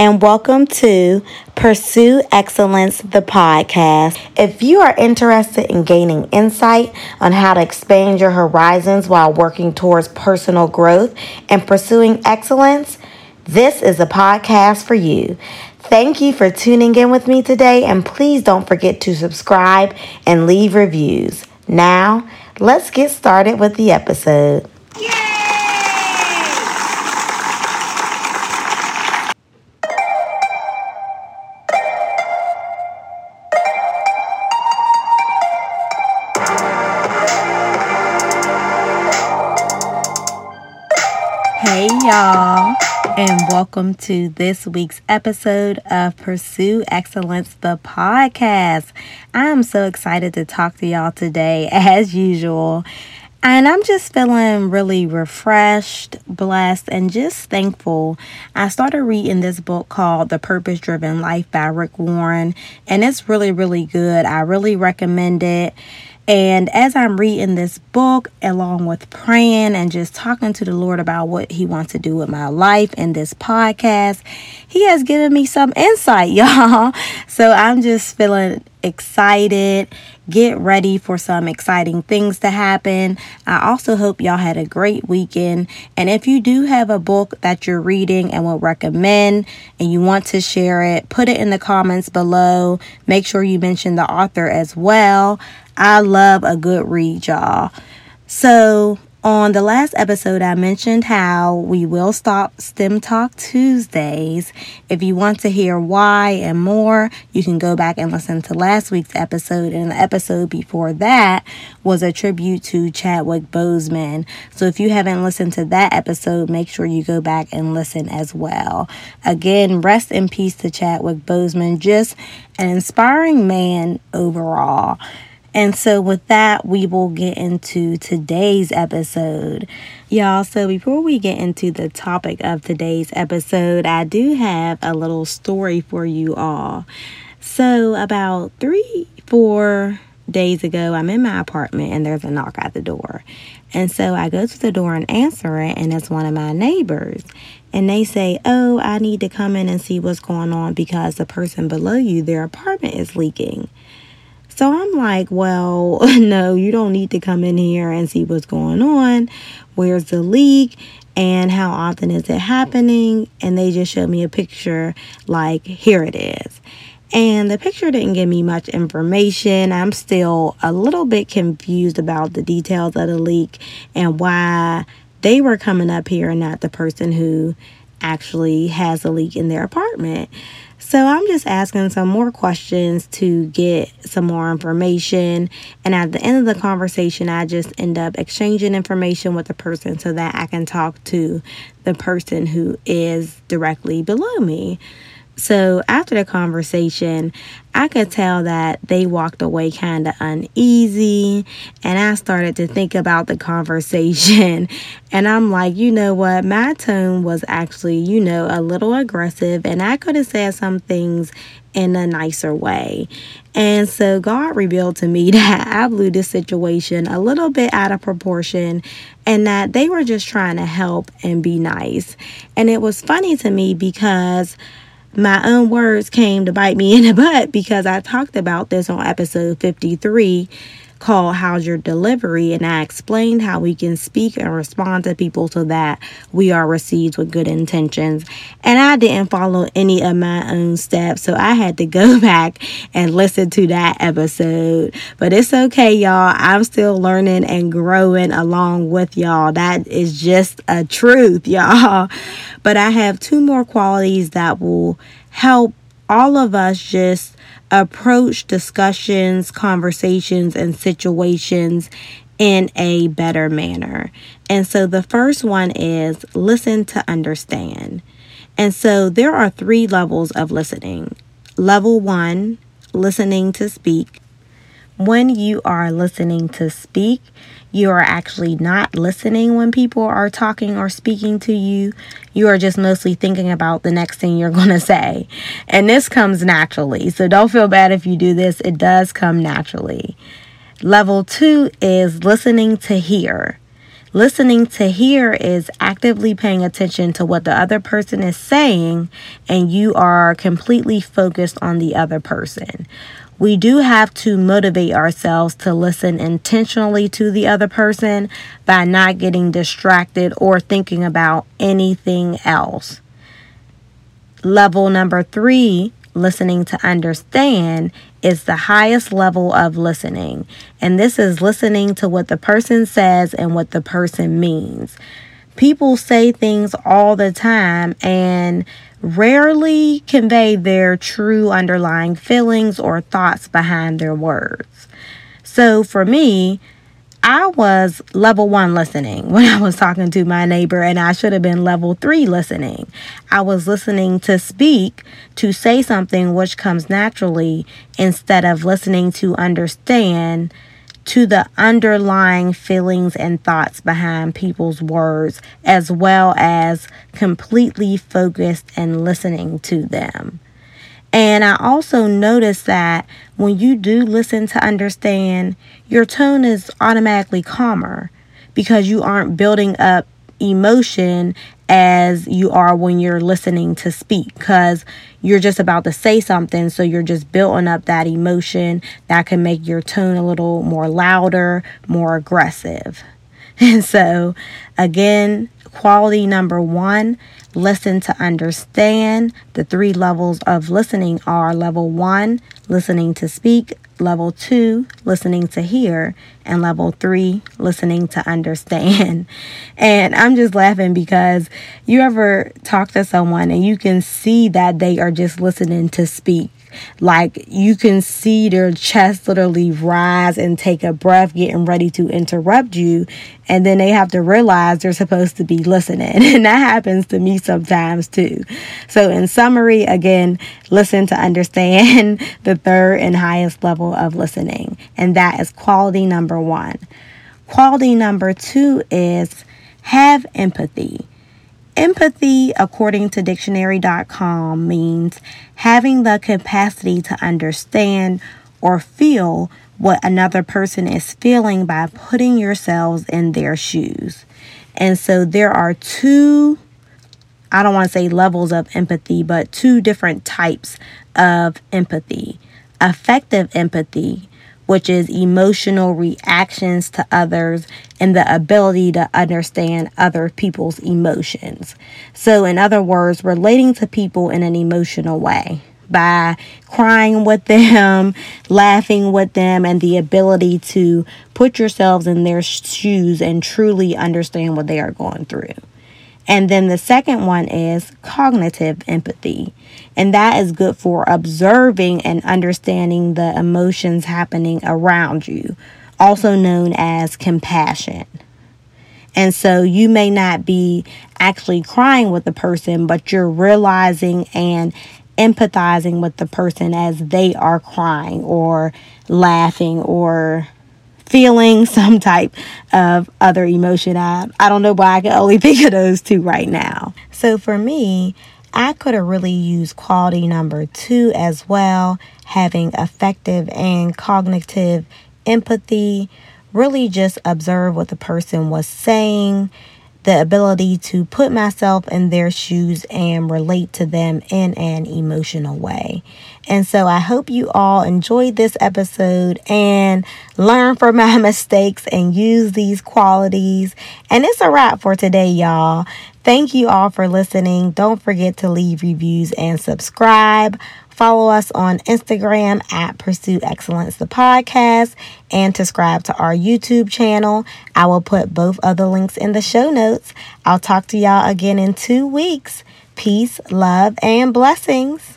and welcome to Pursue Excellence, the podcast. If you are interested in gaining insight on how to expand your horizons while working towards personal growth and pursuing excellence, this is a podcast for you. Thank you for tuning in with me today, and please don't forget to subscribe and leave reviews. Now, let's get started with the episode. Y'all, and welcome to this week's episode of Pursue Excellence, the podcast. I'm so excited to talk to y'all today, as usual. And I'm just feeling really refreshed, blessed, and just thankful. I started reading this book called The Purpose Driven Life by Rick Warren, and it's really, really good. I really recommend it. And as I'm reading this book, along with praying and just talking to the Lord about what He wants to do with my life and this podcast, He has given me some insight, y'all. So I'm just feeling excited. Get ready for some exciting things to happen. I also hope y'all had a great weekend. And if you do have a book that you're reading and will recommend and you want to share it, put it in the comments below. Make sure you mention the author as well. I love a good read, y'all. So, on the last episode, I mentioned how we will stop STEM Talk Tuesdays. If you want to hear why and more, you can go back and listen to last week's episode. And the episode before that was a tribute to Chadwick Boseman. So if you haven't listened to that episode, make sure you go back and listen as well. Again, rest in peace to Chadwick Boseman, just an inspiring man overall. And so, with that, we will get into today's episode. Y'all, so before we get into the topic of today's episode, I do have a little story for you all. So, about three, four days ago, I'm in my apartment and there's a knock at the door. And so I go to the door and answer it, and it's one of my neighbors. And they say, Oh, I need to come in and see what's going on because the person below you, their apartment is leaking. So I'm like, well, no, you don't need to come in here and see what's going on. Where's the leak? And how often is it happening? And they just showed me a picture like, here it is. And the picture didn't give me much information. I'm still a little bit confused about the details of the leak and why they were coming up here and not the person who actually has a leak in their apartment. So I'm just asking some more questions to get some more information. And at the end of the conversation, I just end up exchanging information with the person so that I can talk to the person who is directly below me. So after the conversation, I could tell that they walked away kind of uneasy. And I started to think about the conversation. And I'm like, you know what? My tone was actually, you know, a little aggressive. And I could have said some things in a nicer way. And so God revealed to me that I blew this situation a little bit out of proportion and that they were just trying to help and be nice. And it was funny to me because my own words came to bite me in the butt because I talked about this on episode 53 called How's Your Delivery? And I explained how we can speak and respond to people so that we are received with good intentions. And I didn't follow any of my own steps, so I had to go back and listen to that episode. But it's okay, y'all. I'm still learning and growing along with y'all. That is just a truth, y'all. But I have two more qualities that will help all of us just approach discussions, conversations, and situations in a better manner. And so the first one is listen to understand. And so there are three levels of listening. Level one, listening to speak. When you are listening to speak, you are actually not listening when people are talking or speaking to you. You are just mostly thinking about the next thing you're going to say. And this comes naturally. So don't feel bad if you do this, it does come naturally. Level two is listening to hear. Listening to hear is actively paying attention to what the other person is saying, and you are completely focused on the other person. We do have to motivate ourselves to listen intentionally to the other person by not getting distracted or thinking about anything else. Level number three listening to understand is the highest level of listening. And this is listening to what the person says and what the person means. People say things all the time and rarely convey their true underlying feelings or thoughts behind their words. So for me, I was level one listening when I was talking to my neighbor, and I should have been level three listening. I was listening to speak, to say something which comes naturally, instead of listening to understand to the underlying feelings and thoughts behind people's words, as well as completely focused and listening to them. And I also noticed that when you do listen to understand, your tone is automatically calmer because you aren't building up emotion as you are when you're listening to speak because you're just about to say something so you're just building up that emotion that can make your tone a little more louder more aggressive and so again quality number one listen to understand. The three levels of listening are level one, listening to speak, level two, listening to hear, and level three, listening to understand. And I'm just laughing because you ever talk to someone and you can see that they are just listening to speak like you can see their chest literally rise and take a breath, getting ready to interrupt you. And then they have to realize they're supposed to be listening. And that happens to me sometimes too. So, in summary, again, listen to understand the third and highest level of listening. And that is quality number one. Quality number two is have empathy. Empathy, according to dictionary.com, means having the capacity to understand or feel what another person is feeling by putting yourselves in their shoes. And so there are two, I don't want to say levels of empathy, but two different types of empathy. Affective empathy which is emotional reactions to others and the ability to understand other people's emotions. So, in other words, relating to people in an emotional way by crying with them, laughing with them, and the ability to put yourselves in their shoes and truly understand what they are going through. And then the second one is cognitive empathy. And that is good for observing and understanding the emotions happening around you, also known as compassion. And so you may not be actually crying with the person, but you're realizing and empathizing with the person as they are crying or laughing or feeling some type of other emotion. I, I don't know why I can only think of those two right now. So for me, I could have really used quality number two as well, having affective and cognitive empathy. Really just observe what the person was saying the ability to put myself in their shoes and relate to them in an emotional way. And so I hope you all enjoyed this episode and learn from my mistakes and use these qualities. And it's a wrap for today, y'all. Thank you all for listening. Don't forget to leave reviews and subscribe. Follow us on Instagram at Pursue Excellence the podcast and subscribe to our YouTube channel. I will put both of the links in the show notes. I'll talk to y'all again in two weeks. Peace, love, and blessings.